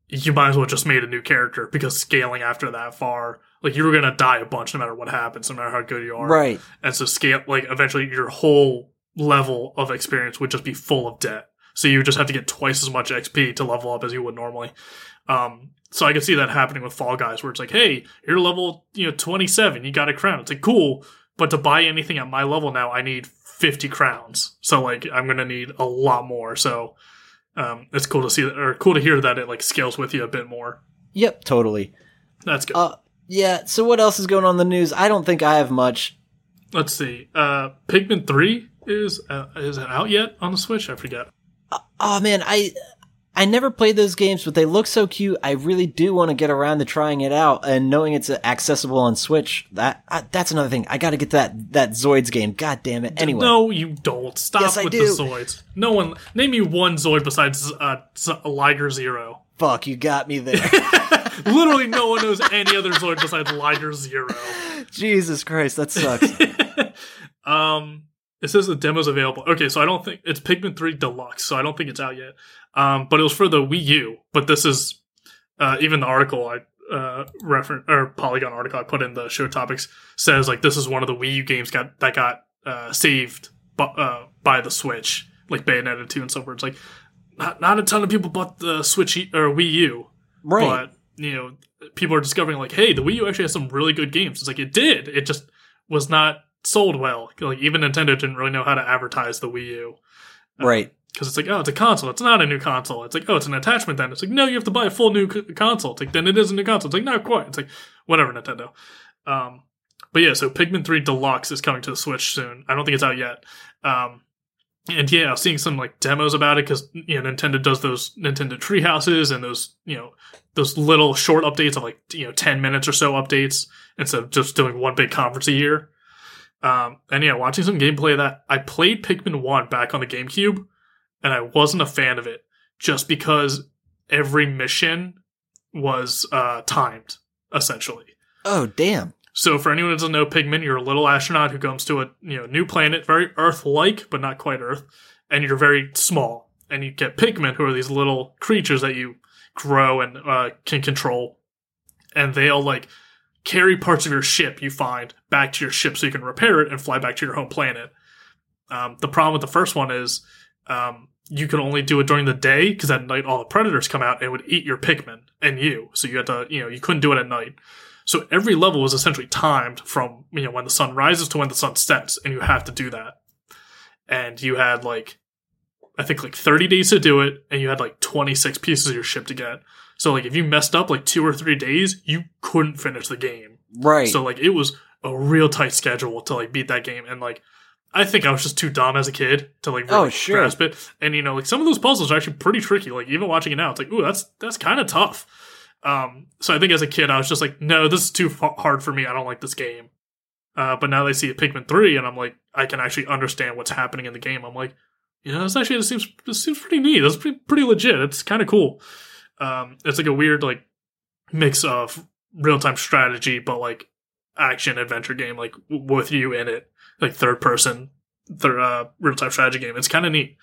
you might as well just made a new character because scaling after that far, like you were gonna die a bunch no matter what happens, no matter how good you are. right. And so scale like eventually your whole level of experience would just be full of debt. So you just have to get twice as much XP to level up as you would normally. Um, so I can see that happening with Fall Guys, where it's like, hey, you're level you know 27, you got a crown. It's like cool, but to buy anything at my level now, I need 50 crowns. So like I'm gonna need a lot more. So um, it's cool to see that, or cool to hear that it like scales with you a bit more. Yep, totally. That's good. Uh, yeah. So what else is going on in the news? I don't think I have much. Let's see. Uh, Pikmin Three is uh, is it out yet on the Switch? I forget. Oh man, I I never played those games, but they look so cute. I really do want to get around to trying it out and knowing it's accessible on Switch. That I, that's another thing. I got to get that that Zoids game. God damn it. Anyway, No, you don't. Stop Yes, with do. the Zoids. No one. Name me one Zoid besides uh, Liger Zero. fuck, you got me there. Literally, no one knows any other Zoid besides Liger Zero. Jesus Christ, that sucks. um, it says the demo's available. Okay, so I don't think it's Pikmin Three Deluxe, so I don't think it's out yet. Um, but it was for the Wii U. But this is uh, even the article I uh reference or Polygon article I put in the show topics says like this is one of the Wii U games got that got uh, saved bu- uh, by the Switch, like Bayonetta two and so forth. It's like not not a ton of people bought the Switch E- or Wii U, right. but you know people are discovering like hey the wii u actually has some really good games it's like it did it just was not sold well. Like even nintendo didn't really know how to advertise the wii u. Right. because it's like oh it's a console. It's not a new console. It's like oh it's an attachment then. It's like no you have to buy a full new c- console. It's like then it is a new console. It's like not quite. It's like whatever nintendo. Um but yeah so Pikmin 3 deluxe is coming to the switch soon. I don't think it's out yet. Um and yeah, I was seeing some like demos about it because you know Nintendo does those Nintendo tree houses and those you know those little short updates of like you know ten minutes or so updates instead of just doing one big conference a year. Um, and yeah, watching some gameplay of that, I played Pikmin One back on the GameCube, and I wasn't a fan of it just because every mission was uh, timed essentially. Oh damn. So for anyone who doesn't know Pikmin, you're a little astronaut who comes to a you know new planet, very Earth-like but not quite Earth, and you're very small. And you get Pikmin, who are these little creatures that you grow and uh, can control, and they'll like carry parts of your ship you find back to your ship so you can repair it and fly back to your home planet. Um, the problem with the first one is um, you could only do it during the day because at night all the predators come out and would eat your Pikmin and you. So you had to, you know, you couldn't do it at night. So every level was essentially timed from you know when the sun rises to when the sun sets, and you have to do that. And you had like, I think like 30 days to do it, and you had like 26 pieces of your ship to get. So like if you messed up like two or three days, you couldn't finish the game. Right. So like it was a real tight schedule to like beat that game, and like I think I was just too dumb as a kid to like really Oh, sure. grasp it. And you know, like some of those puzzles are actually pretty tricky. Like even watching it now, it's like, ooh, that's that's kind of tough. Um, so I think as a kid, I was just like, no, this is too fa- hard for me. I don't like this game. Uh, but now they see a Pikmin three, and I'm like, I can actually understand what's happening in the game. I'm like, you know, this actually this seems this seems pretty neat. That's pretty, pretty legit. It's kind of cool. Um, it's like a weird like mix of real time strategy, but like action adventure game, like w- with you in it, like third person, third uh, real time strategy game. It's kind of neat.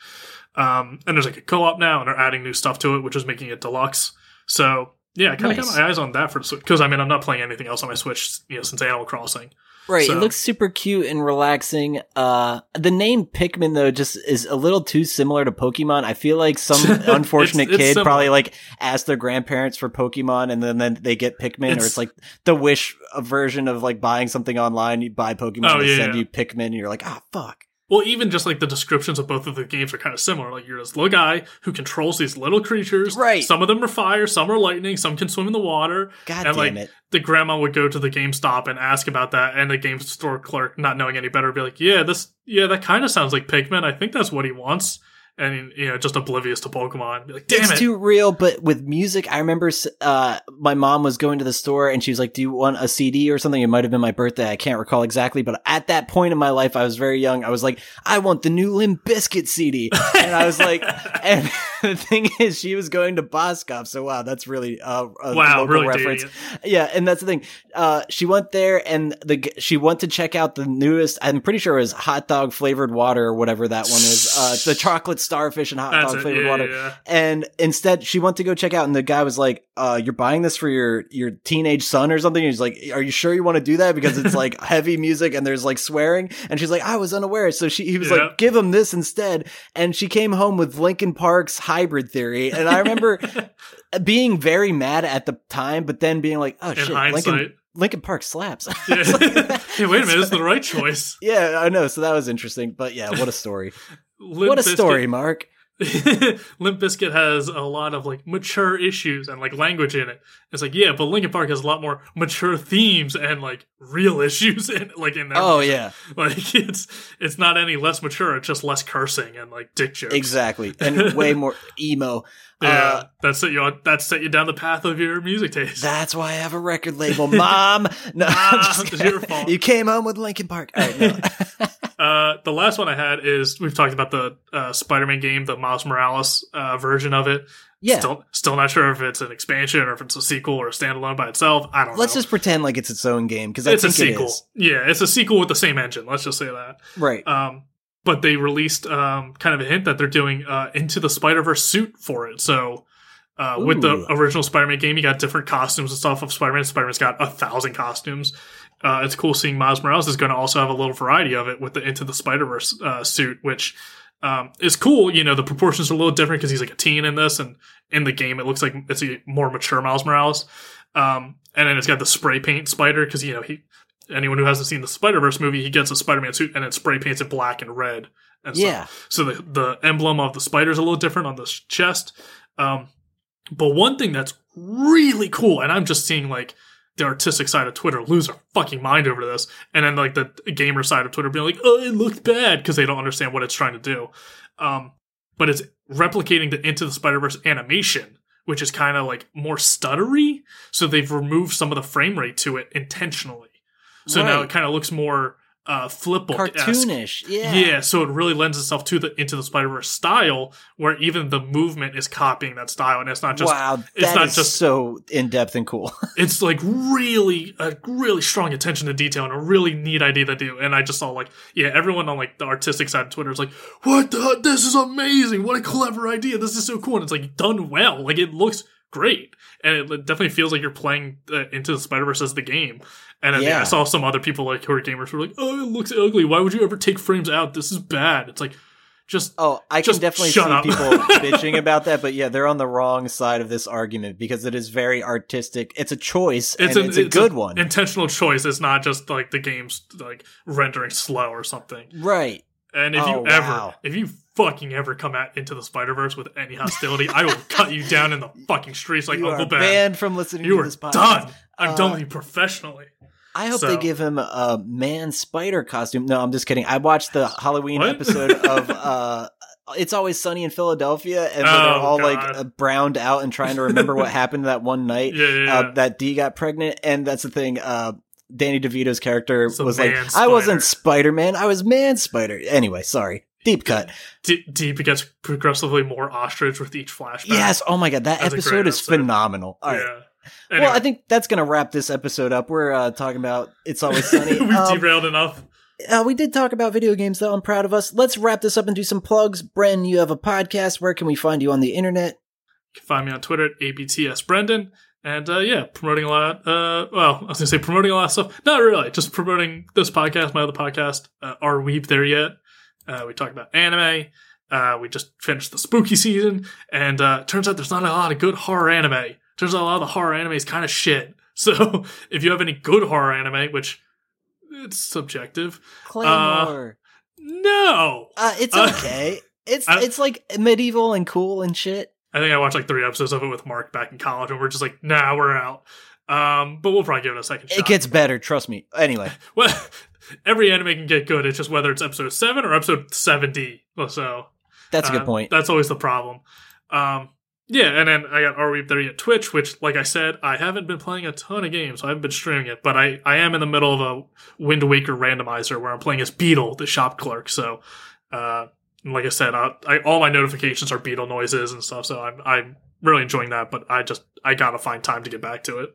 Um, and there's like a co op now, and they're adding new stuff to it, which is making it deluxe. So yeah, I kind of Nice. got my eyes on that for the because I mean I'm not playing anything else on my Switch, you know, since Animal Crossing. Right, So- it looks super cute and relaxing. Uh, the name Pikmin though just is a little too similar to Pokemon. I feel like some unfortunate It's- it's kid similar. probably like asked their grandparents for Pokemon, and then then they get Pikmin, or It's- it's like the Wish version of like buying something online. You buy Pokemon, Oh, they yeah, send yeah. you Pikmin, and you're like, ah, fuck. Well, even just like the descriptions of both of the games are kind of similar. Like you're this little guy who controls these little creatures. Right. Some of them are fire, some are lightning, some can swim in the water. God And, damn like, it. the grandma would go to the GameStop and ask about that, and the game store clerk, not knowing any better, would be like, "Yeah, this, yeah, that kind of sounds like Pikmin. I think that's what he wants." And you know, just oblivious to Pokemon, be like, "Damn it's it!" too real, but with music, I remember uh, my mom was going to the store and she was like, "Do you want a CD or something?" It might have been my birthday. I can't recall exactly, but at that point in my life, I was very young. I was like, "I want the new Limp Bizkit CD," and I was like, and the thing is, she was going to Boskop, so wow, that's really uh, a wow, local really reference. Yeah, and that's the thing. Uh, she went there and the she went to check out the newest. I'm pretty sure it was hot dog flavored water or whatever that one is. Uh, the chocolate starfish and hot That's dog it. flavored Yeah, water. yeah. And instead, she went to go check out, and the guy was like, uh, "You're buying this for your your teenage son or something?" And he's like, "Are you sure you want to do that because it's like heavy music and there's like swearing?" And she's like, "I was unaware." So she he was Yeah. like, "Give him this instead." And she came home with Linkin Park's Hybrid Theory, and I remember being very mad at the time, but then being like, "Oh In shit, hindsight, Linkin Linkin Park slaps." yeah. hey, wait a minute, this is the right choice. yeah, I know. So that was interesting, but yeah, what a story! What a Bizkit- story, Mark. Limp Bizkit has a lot of like mature issues and like language in it. It's like yeah, but Linkin Park has a lot more mature themes and like real issues in like in there. Oh yeah, like it's it's not any less mature. It's just less cursing and like dick jokes. exactly, and way more emo. Yeah, Uh, that set you on, that set you down the path of your music taste. That's why I have a record label, Mom. No, I'm just it's your fault. You came home with Linkin Park. All right, no. Uh, the last one I had is we've talked about the uh, Spider-Man game, the Miles Morales uh, version of it. Yeah. Still, still not sure if it's an expansion or if it's a sequel or a standalone by itself. I don't know. Let's just pretend like it's its own game because it's a it sequel. Yeah, it's a sequel with the same engine. Let's just say that. Right. Um, but they released um, kind of a hint that they're doing uh, into the Spider Verse suit for it. So. Uh, with the original Spider-Man game, you got different costumes and stuff of Spider-Man. Spider-Man's got a thousand costumes. Uh, it's cool seeing Miles Morales is going to also have a little variety of it with the Into the Spider-Verse uh, suit, which um, is cool. You know, the proportions are a little different because he's like a teen in this, and in the game, it looks like it's a more mature Miles Morales. Um, and then it's got the spray paint spider because you know he anyone who hasn't seen the Spider Verse movie, he gets a Spider Man suit and it spray paints it black and red. And stuff. Yeah. So the the emblem of the spider is a little different on the chest. Um, but one thing that's really cool, and I'm just seeing like the artistic side of Twitter lose their fucking mind over this, and then like the gamer side of Twitter being like, "Oh, it looked bad" because they don't understand what it's trying to do. Um, but it's replicating the Into the Spider Verse animation, which is kind of like more stuttery. So they've removed some of the frame rate to it intentionally. So now it kind of looks more uh, flip Cartoonish. Yeah. yeah, so it really lends itself to the into the Spider Verse style, where even the movement is copying that style, and it's not just wow. it's not is just- so in depth and cool. it's like really a really strong attention to detail and a really neat idea to do. And I just saw like yeah, everyone on like the artistic side of Twitter is like, "What the? This is amazing! What a clever idea! This is so cool!" And it's like done well. Like it looks great, and it definitely feels like you're playing uh, into the Spider Verse as the game. And I, Yeah. I saw some other people like who are gamers who are like, "Oh, it looks ugly. Why would you ever take frames out? This is bad." It's like just Oh, I Just can definitely see up. people bitching about that, but yeah, they're on the wrong side of this argument because it is very artistic. It's a choice, and an- it's a good one, Intentional choice. It's not just like the game's like rendering slow or something. right? And if Oh, you ever, wow. if you fucking ever come out into the Spider Verse with any hostility, I will cut you down in the fucking streets like you Uncle Ben. banned from listening You to are this podcast. done. I'm Uh, done with you professionally. I hope So- they give him a man spider costume. No, I'm just kidding. I watched the Halloween What? episode of uh It's Always Sunny in Philadelphia and they're Oh, all like uh, browned out and trying to remember what happened that one night Yeah, yeah, yeah. uh, that Dee got pregnant and that's the thing uh Danny DeVito's character was like, man I wasn't. Spider-Man, I was Man Spider. Anyway, sorry. Dee cut. D- Deep gets progressively more ostrich with each flashback. Yes. Oh my god, that That's episode is episode. phenomenal. All right. Yeah. Anyway, Well, I think that's going to wrap this episode up. We're uh, talking about It's Always Sunny. we've Um, derailed enough. Uh, we did talk about video games, though. I'm proud of us. Let's wrap this up and do some plugs. Bren, you have a podcast. Where can we find you on the internet? You can find me on Twitter at abtsbrendan. And uh, yeah, promoting a lot. Uh, well, I was gonna say promoting a lot of stuff. Not really, just promoting this podcast, my other podcast. Uh, Are Weeb there yet? Uh, we talk about anime. Uh, we just finished the spooky season, and uh, turns out there's not a lot of good horror anime. Turns out a lot of the horror anime is kind of shit. So if you have any good horror anime, which it's subjective, Claymore. no. Uh, it's uh, okay. it's I- it's like medieval and cool and shit. I think I watched like three episodes of it with Mark back in college, and we're just like, nah, we're out. Um, but we'll probably give it a second shot. It gets better, trust me. Anyway, well, every anime can get good. It's just whether it's episode seven or episode seventy. or So that's a good uh, point. That's always the problem. Um, yeah, and then I got Are We There Yet Twitch, which, like I said, I haven't been playing a ton of games. So I haven't been streaming it, but I, I am in the middle of a Wind Waker randomizer where I'm playing as Beedle, the shop clerk. So, uh, like I said, I, I, all my notifications are Beedle noises and stuff. So I'm I'm really enjoying that. But I just I gotta find time to get back to it.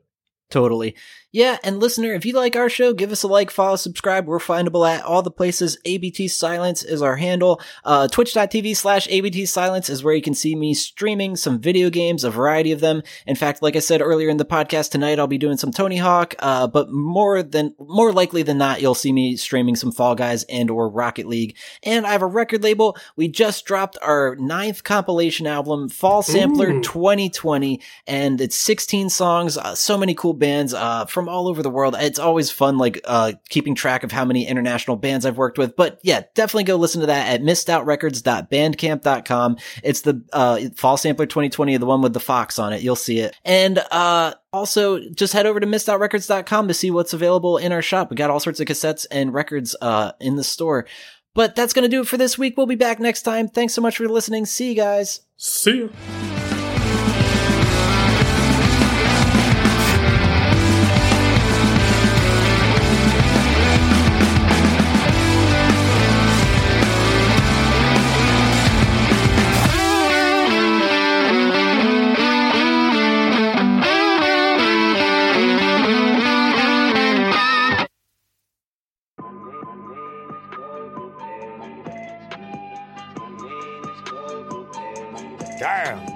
Totally. Yeah, and listener, if you like our show, give us a like, follow, subscribe. We're findable at all the places. ABT Silence is our handle. Uh, Twitch.tv slash ABT Silence is where you can see me streaming some video games, a variety of them. In fact, like I said earlier in the podcast tonight, I'll be doing some Tony Hawk, uh, but more than, more likely than not, you'll see me streaming some Fall Guys and or Rocket League. And I have a record label. We just dropped our ninth compilation album, Fall Sampler Ooh. 2020, and it's 16 songs, uh, so many cool bands uh, from all over the world. It's always fun, like uh, keeping track of how many international bands I've worked with. But yeah, definitely go listen to that at missedoutrecords.bandcamp.com. It's the uh, Fall Sampler 2020, the one with the fox on it. You'll see it. And uh, also, just head over to missedoutrecords.com to see what's available in our shop. We got all sorts of cassettes and records uh, in the store. But that's going to do it for this week. We'll be back next time. Thanks so much for listening. See you guys. See you.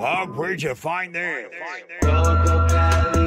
Bob, where'd you find this? Coco Cali,